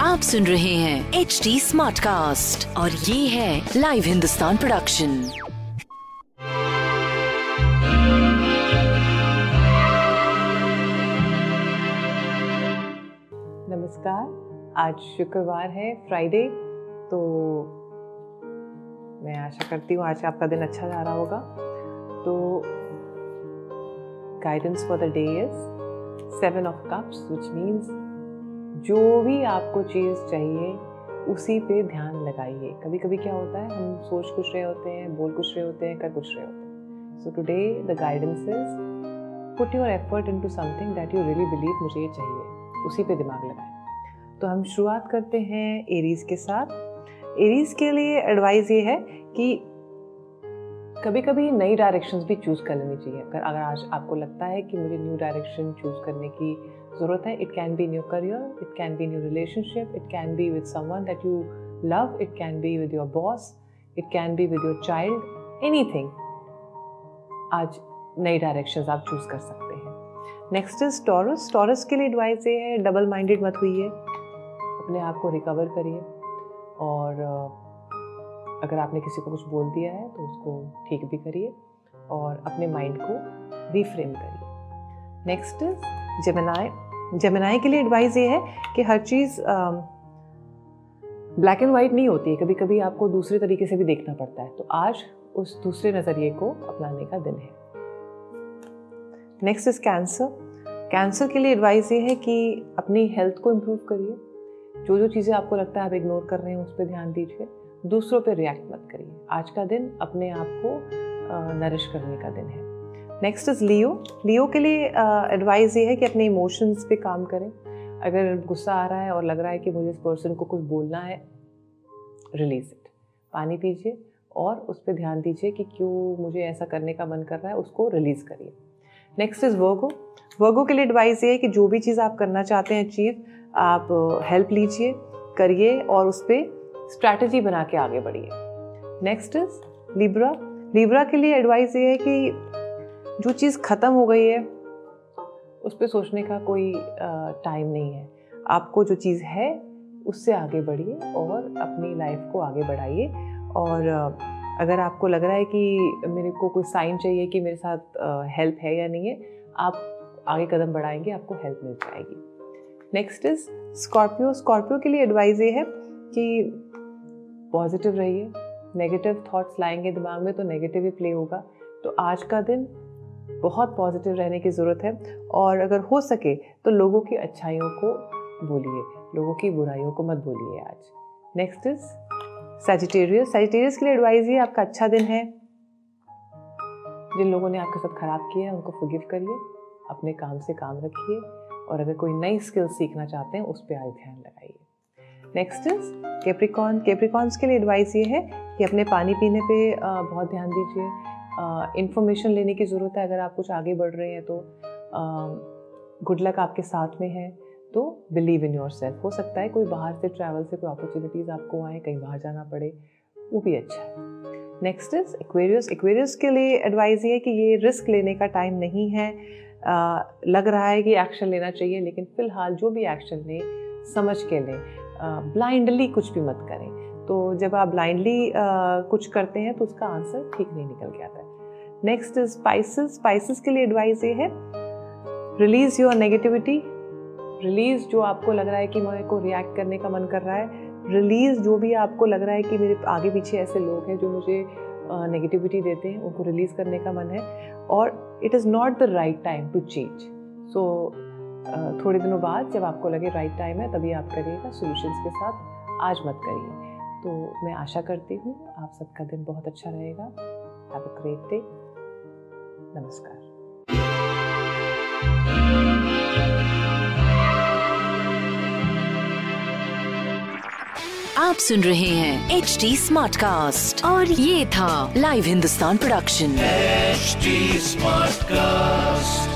आप सुन रहे हैं एच डी स्मार्ट कास्ट और ये है लाइव हिंदुस्तान प्रोडक्शन नमस्कार आज शुक्रवार है फ्राइडे तो मैं आशा करती हूँ आज आपका दिन अच्छा जा रहा होगा। तो guidance for the day is seven of cups which means जो भी आपको चीज़ चाहिए, उसी पे ध्यान लगाइए। कभी कभी क्या होता है, हम सोच कुछ रहे होते हैं, बोल कुछ रहे होते हैं, कर कुछ रहे होते हैं। So today the guidance is put your effort into something that you really believe मुझे ये चाहिए। उसी पे दिमाग लगाएँ। तो हम शुरुआत करते हैं एरीज के साथ। एरीज के लिए एडवाइस ये है कि कभी कभी नई डायरेक्शंस भी चूज़ कर लेनी चाहिए। अगर अगर आज आपको लगता है कि मुझे न्यू डायरेक्शन चूज़ करने की ज़रूरत है it can be new career it can be new relationship it can be with someone that you love it can be with your boss it can be with your child any आज नई direction आप choose कर सकते हैं। Next is taurus taurus के लिए advice ये है डबल माइंडेड मत हुई है अपने आप को रिकवर करिए और अगर आपने किसी को कुछ बोल दिया है तो उसको ठीक भी करिए और अपने माइंड को रिफ्रेम करिए। नेक्स्ट जमेनाय जमेनाय के लिए एडवाइस ये है कि हर चीज़ ब्लैक एंड वाइट नहीं होती है। कभी कभी आपको दूसरे तरीके से भी देखना पड़ता है। तो आज उस दूसरे नज़रिए को अपनाने का दिन है। नेक्स्ट इज़ कैंसर कैंसर के लिए एडवाइस ये है कि अपनी हेल्थ को इम्प्रूव करिए। जो जो चीज़ें आपको लगता है आप इग्नोर कर रहे हैं, उस पर ध्यान दीजिए। दूसरों पे रिएक्ट मत करिए। आज का दिन अपने आप को नरिश करने का दिन है। नेक्स्ट इज़ लियो लियो के लिए एडवाइस ये है कि अपने इमोशंस पे काम करें। अगर गुस्सा आ रहा है और लग रहा है कि मुझे इस पर्सन को कुछ बोलना है रिलीज़ इट पानी पीजिए और उस पर ध्यान दीजिए कि क्यों मुझे ऐसा करने का मन कर रहा है, उसको रिलीज़ करिए। नेक्स्ट इज़ वर्गो वर्गो के लिए एडवाइस ये है कि जो भी चीज़ आप करना चाहते हैं अचीव आप हेल्प लीजिए, करिए और उस पर स्ट्रैटेजी बना के आगे बढ़िए। नेक्स्ट इज़ लिब्रा लिब्रा के लिए एडवाइस ये है कि जो चीज़ ख़त्म हो गई है, उस पर सोचने का कोई टाइम नहीं है। आपको जो चीज़ है, उससे आगे बढ़िए और अपनी लाइफ को आगे बढ़ाइए। और अगर आपको लग रहा है कि मेरे को कोई साइन चाहिए कि मेरे साथ हेल्प है या नहीं है, आप आगे कदम बढ़ाएँगे, आपको हेल्प मिल जाएगी। नेक्स्ट इज़ स्कॉर्पियो स्कॉर्पियो के लिए एडवाइस ये है कि पॉजिटिव रहिए। नेगेटिव थॉट्स लाएँगे दिमाग में तो नेगेटिव ही प्ले होगा। तो आज का दिन बहुत पॉजिटिव रहने की ज़रूरत है। और अगर हो सके तो लोगों की अच्छाइयों को बोलिए लोगों की बुराइयों को मत बोलिए आज। नेक्स्ट इज़ सेजिटेरियस सेजिटेरियस के लिए एडवाइस ये, आपका अच्छा दिन है। जिन लोगों ने आपके साथ ख़राब किया है, उनको फुगिव करिए। अपने काम से काम रखिए। और अगर कोई नई स्किल सीखना चाहते हैं, उस पर आज ध्यान लगाइए। नेक्स्ट इज़ केप्रिकॉन केप्रिकॉन्स के लिए एडवाइस ये है कि अपने पानी पीने पे बहुत ध्यान दीजिए। इन्फॉर्मेशन लेने की ज़रूरत है अगर आप कुछ आगे बढ़ रहे हैं तो गुड लक आपके साथ में है। तो बिलीव इन योर सेल्फ हो सकता है कोई बाहर से ट्रैवल से कोई अपॉर्चुनिटीज़ आपको आए कहीं बाहर जाना पड़े वो भी अच्छा है। नेक्स्ट इज़ एक्वेरियस एक्वेरियस के लिए एडवाइस ये है कि ये रिस्क लेने का टाइम नहीं है। आ, लग रहा है कि एक्शन लेना चाहिए लेकिन फ़िलहाल जो भी एक्शन लें समझ के लें। ब्लाइंडली कुछ भी मत करें। तो जब आप ब्लाइंडली कुछ करते हैं तो उसका आंसर ठीक नहीं निकल के आता है। नेक्स्ट स्पाइसेस स्पाइसेस के लिए एडवाइस ये है रिलीज़ योर नेगेटिविटी रिलीज़ जो आपको लग रहा है कि मेरे को रिएक्ट करने का मन कर रहा है रिलीज़ जो भी आपको लग रहा है कि मेरे आगे पीछे ऐसे लोग हैं जो मुझे नेगेटिविटी देते हैं, उनको रिलीज़ करने का मन है। और it is not the right time to change so थोड़े दिनों बाद जब आपको लगे राइट टाइम है तभी आप करिएगा सॉल्यूशंस के साथ आज मत करिए। तो मैं आशा करती हूँ आप सबका दिन बहुत अच्छा रहेगा। हैव अ ग्रेट डे नमस्कार। आप सुन रहे हैं एच डी स्मार्ट कास्ट और ये था live Hindustan production H smart cast